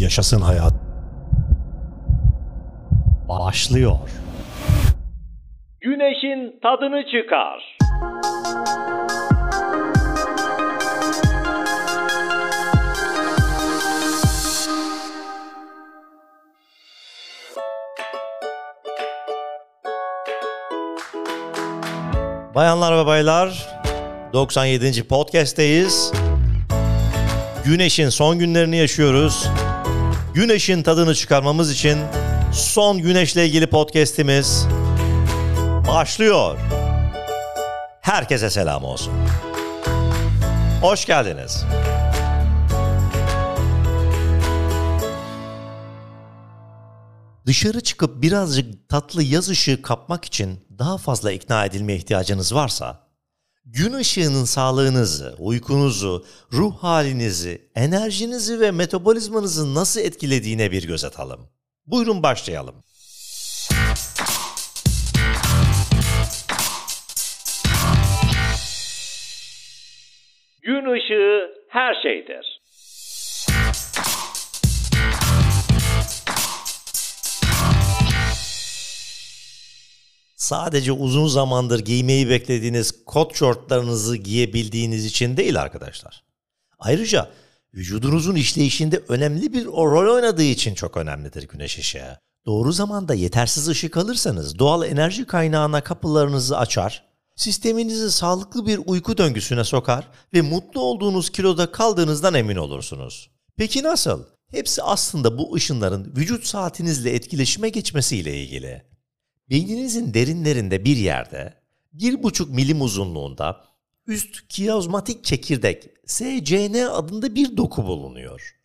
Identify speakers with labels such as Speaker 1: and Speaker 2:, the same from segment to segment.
Speaker 1: Yaşasın hayat. Başlıyor.
Speaker 2: Güneşin tadını çıkar.
Speaker 1: Bayanlar ve baylar, 97. podcast'teyiz. Güneşin son günlerini yaşıyoruz. Güneşin tadını çıkarmamız için son güneşle ilgili podcast'imiz başlıyor. Herkese selam olsun. Hoş geldiniz. Dışarı çıkıp birazcık tatlı yaz ışığı kapmak için daha fazla ikna edilmeye ihtiyacınız varsa, gün ışığının sağlığınızı, uykunuzu, ruh halinizi, enerjinizi ve metabolizmanızı nasıl etkilediğine bir göz atalım. Buyurun başlayalım.
Speaker 2: Gün ışığı her şeydir.
Speaker 1: Sadece uzun zamandır giymeyi beklediğiniz kot şortlarınızı giyebildiğiniz için değil arkadaşlar. Ayrıca vücudunuzun işleyişinde önemli bir rol oynadığı için çok önemlidir güneş ışığı. Doğru zamanda yetersiz ışık alırsanız doğal enerji kaynağına kapılarınızı açar, sisteminizi sağlıklı bir uyku döngüsüne sokar ve mutlu olduğunuz kiloda kaldığınızdan emin olursunuz. Peki nasıl? Hepsi aslında bu ışınların vücut saatinizle etkileşime geçmesiyle ilgili. Beyninizin derinlerinde bir yerde 1,5 milim uzunluğunda üst kiyozmatik çekirdek SCN adında bir doku bulunuyor.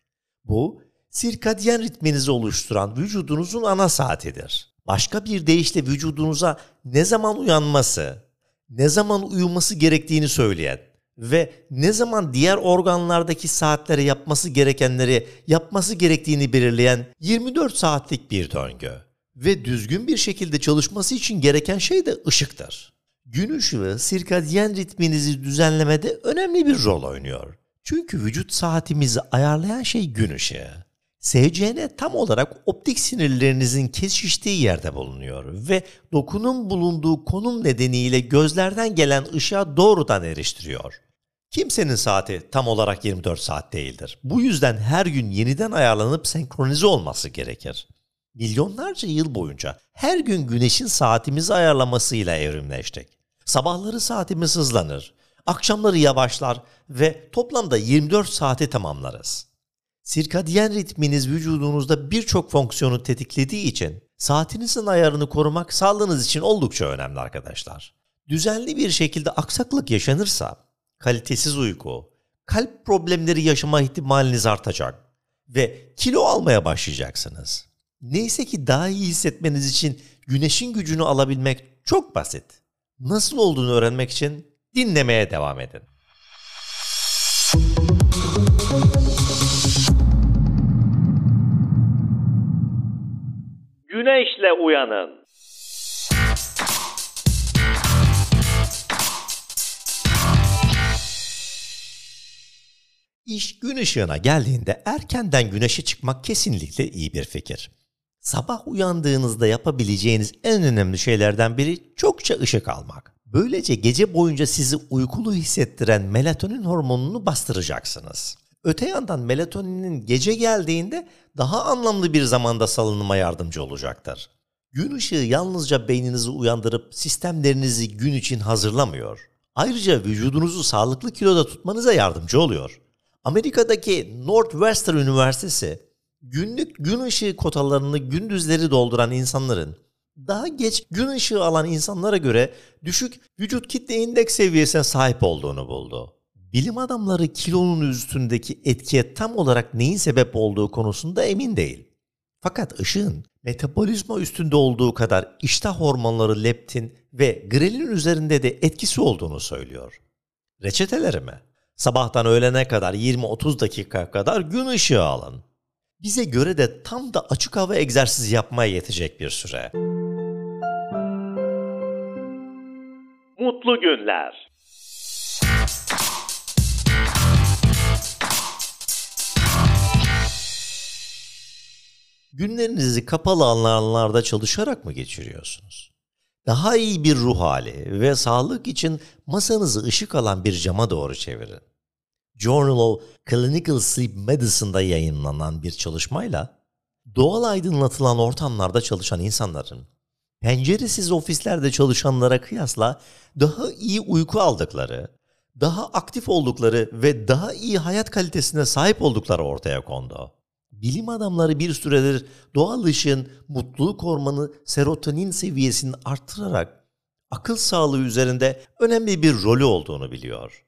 Speaker 1: Bu sirkadyen ritminizi oluşturan vücudunuzun ana saatidir. Başka bir deyişle vücudunuza ne zaman uyanması, ne zaman uyuması gerektiğini söyleyen ve ne zaman diğer organlardaki saatlere yapması gerekenleri yapması gerektiğini belirleyen 24 saatlik bir döngü. Ve düzgün bir şekilde çalışması için gereken şey de ışıktır. Gün ışığı sirkadyen ritminizi düzenlemede önemli bir rol oynuyor. Çünkü vücut saatimizi ayarlayan şey gün ışığı. SCN tam olarak optik sinirlerinizin kesiştiği yerde bulunuyor ve dokunun bulunduğu konum nedeniyle gözlerden gelen ışığa doğrudan eriştiriyor. Kimsenin saati tam olarak 24 saat değildir. Bu yüzden her gün yeniden ayarlanıp senkronize olması gerekir. Milyonlarca yıl boyunca her gün güneşin saatimizi ayarlamasıyla evrimleştik. Sabahları saatimiz hızlanır, akşamları yavaşlar ve toplamda 24 saati tamamlarız. Sirkadiyen ritminiz vücudunuzda birçok fonksiyonu tetiklediği için saatinizin ayarını korumak sağlığınız için oldukça önemli arkadaşlar. Düzenli bir şekilde aksaklık yaşanırsa kalitesiz uyku, kalp problemleri yaşama ihtimaliniz artacak ve kilo almaya başlayacaksınız. Neyse ki daha iyi hissetmeniz için güneşin gücünü alabilmek çok basit. Nasıl olduğunu öğrenmek için dinlemeye devam edin.
Speaker 2: Güneşle uyanın.
Speaker 1: İş gün ışığına geldiğinde erkenden güneşe çıkmak kesinlikle iyi bir fikir. Sabah uyandığınızda yapabileceğiniz en önemli şeylerden biri çokça ışık almak. Böylece gece boyunca sizi uykulu hissettiren melatonin hormonunu bastıracaksınız. Öte yandan melatoninin gece geldiğinde daha anlamlı bir zamanda salınıma yardımcı olacaktır. Gün ışığı yalnızca beyninizi uyandırıp sistemlerinizi gün için hazırlamıyor. Ayrıca vücudunuzu sağlıklı kiloda tutmanıza yardımcı oluyor. Amerika'daki Northwestern Üniversitesi günlük gün ışığı kotalarını gündüzleri dolduran insanların daha geç gün ışığı alan insanlara göre düşük vücut kitle indeks seviyesine sahip olduğunu buldu. Bilim adamları kilonun üstündeki etkiye tam olarak neyin sebep olduğu konusunda emin değil. Fakat ışığın metabolizma üstünde olduğu kadar iştah hormonları leptin ve grelin üzerinde de etkisi olduğunu söylüyor. Reçeteleri mi? Sabahtan öğlene kadar 20-30 dakika kadar gün ışığı alın. Bize göre de tam da açık hava egzersizi yapmaya yetecek bir süre.
Speaker 2: Mutlu günler.
Speaker 1: Günlerinizi kapalı alanlarda çalışarak mı geçiriyorsunuz? Daha iyi bir ruh hali ve sağlık için masanızı ışık alan bir cama doğru çevirin. Journal of Clinical Sleep Medicine'da yayınlanan bir çalışmayla doğal aydınlatılan ortamlarda çalışan insanların penceresiz ofislerde çalışanlara kıyasla daha iyi uyku aldıkları, daha aktif oldukları ve daha iyi hayat kalitesine sahip oldukları ortaya kondu. Bilim adamları bir süredir doğal ışığın mutluluk hormonu serotonin seviyesini arttırarak akıl sağlığı üzerinde önemli bir rolü olduğunu biliyor.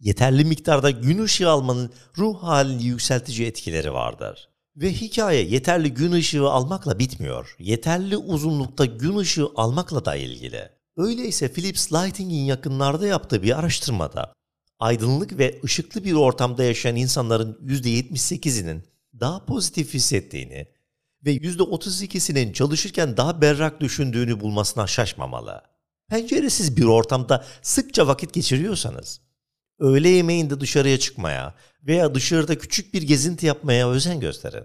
Speaker 1: Yeterli miktarda gün ışığı almanın ruh halini yükseltici etkileri vardır. Ve hikaye yeterli gün ışığı almakla bitmiyor. Yeterli uzunlukta gün ışığı almakla da ilgili. Öyleyse Philips Lighting'in yakınlarda yaptığı bir araştırmada aydınlık ve ışıklı bir ortamda yaşayan insanların %78'inin daha pozitif hissettiğini ve %32'sinin çalışırken daha berrak düşündüğünü bulmasına şaşmamalı. Penceresiz bir ortamda sıkça vakit geçiriyorsanız, öğle yemeğinde dışarıya çıkmaya veya dışarıda küçük bir gezinti yapmaya özen gösterin.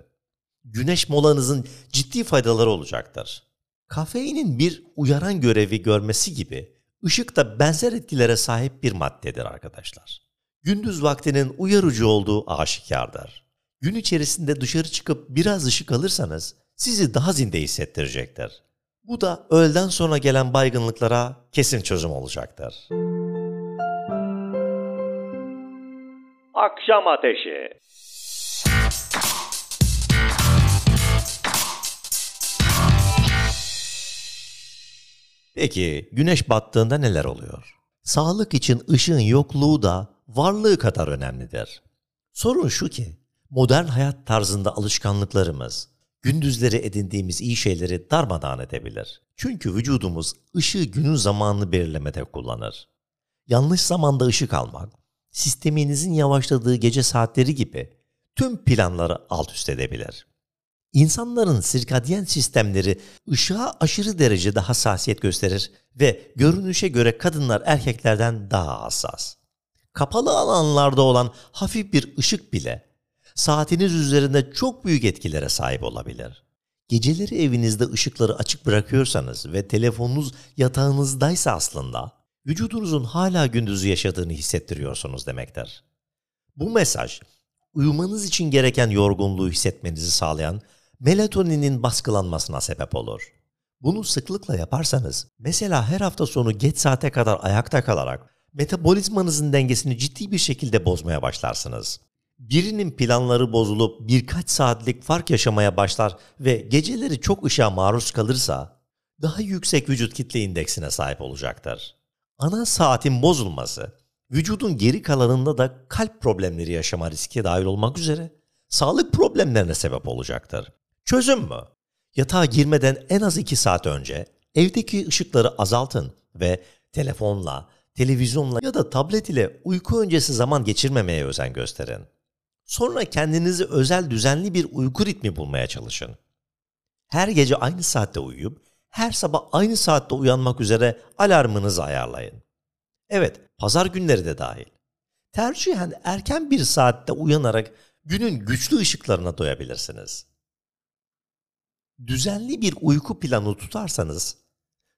Speaker 1: Güneş molanızın ciddi faydaları olacaktır. Kafeinin bir uyaran görevi görmesi gibi ışık da benzer etkilere sahip bir maddedir arkadaşlar. Gündüz vaktinin uyarıcı olduğu aşikardır. Gün içerisinde dışarı çıkıp biraz ışık alırsanız sizi daha zinde hissettirecektir. Bu da öğleden sonra gelen baygınlıklara kesin çözüm olacaktır.
Speaker 2: Akşam ateşi.
Speaker 1: Peki güneş battığında neler oluyor? Sağlık için ışığın yokluğu da varlığı kadar önemlidir. Sorun şu ki modern hayat tarzında alışkanlıklarımız gündüzleri edindiğimiz iyi şeyleri darmadağın edebilir. Çünkü vücudumuz ışığı günün zamanını belirlemede kullanır. Yanlış zamanda ışık almak, sisteminizin yavaşladığı gece saatleri gibi tüm planları alt üst edebilir. İnsanların sirkadyen sistemleri ışığa aşırı derecede hassasiyet gösterir ve görünüşe göre kadınlar erkeklerden daha hassas. Kapalı alanlarda olan hafif bir ışık bile saatiniz üzerinde çok büyük etkilere sahip olabilir. Geceleri evinizde ışıkları açık bırakıyorsanız ve telefonunuz yatağınızdaysa aslında vücudunuzun hala gündüzü yaşadığını hissettiriyorsunuz demektir. Bu mesaj uyumanız için gereken yorgunluğu hissetmenizi sağlayan melatoninin baskılanmasına sebep olur. Bunu sıklıkla yaparsanız, mesela her hafta sonu geç saate kadar ayakta kalarak metabolizmanızın dengesini ciddi bir şekilde bozmaya başlarsınız. Birinin planları bozulup birkaç saatlik fark yaşamaya başlar ve geceleri çok ışığa maruz kalırsa daha yüksek vücut kitle indeksine sahip olacaktır. Ana saatin bozulması, vücudun geri kalanında da kalp problemleri yaşama riski dahil olmak üzere sağlık problemlerine sebep olacaktır. Çözüm mü? Yatağa girmeden en az 2 saat önce evdeki ışıkları azaltın ve telefonla, televizyonla ya da tablet ile uyku öncesi zaman geçirmemeye özen gösterin. Sonra kendinizi özel düzenli bir uyku ritmi bulmaya çalışın. Her gece aynı saatte uyuyup her sabah aynı saatte uyanmak üzere alarmınızı ayarlayın. Evet, pazar günleri de dahil. Tercihen erken bir saatte uyanarak günün güçlü ışıklarına doyabilirsiniz. Düzenli bir uyku planı tutarsanız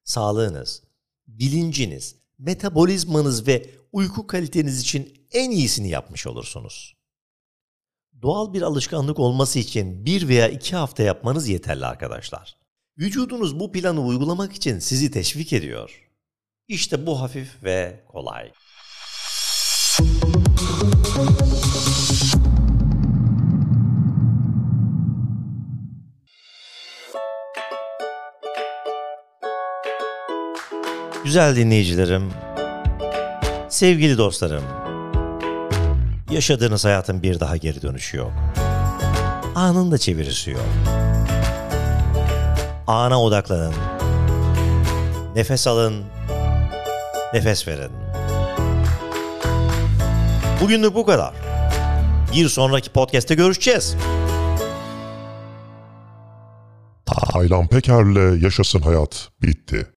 Speaker 1: sağlığınız, bilinciniz, metabolizmanız ve uyku kaliteniz için en iyisini yapmış olursunuz. Doğal bir alışkanlık olması için bir veya iki hafta yapmanız yeterli arkadaşlar. Vücudunuz bu planı uygulamak için sizi teşvik ediyor. İşte bu hafif ve kolay. Güzel dinleyicilerim, sevgili dostlarım, yaşadığınız hayatın bir daha geri dönüşü yok. Anında çevirisi yok. Ana odaklanın. Nefes alın. Nefes verin. Bugünlük bu kadar. Bir sonraki podcast'te görüşeceğiz.
Speaker 3: Taylan Peker'le Yaşasın Hayat bitti.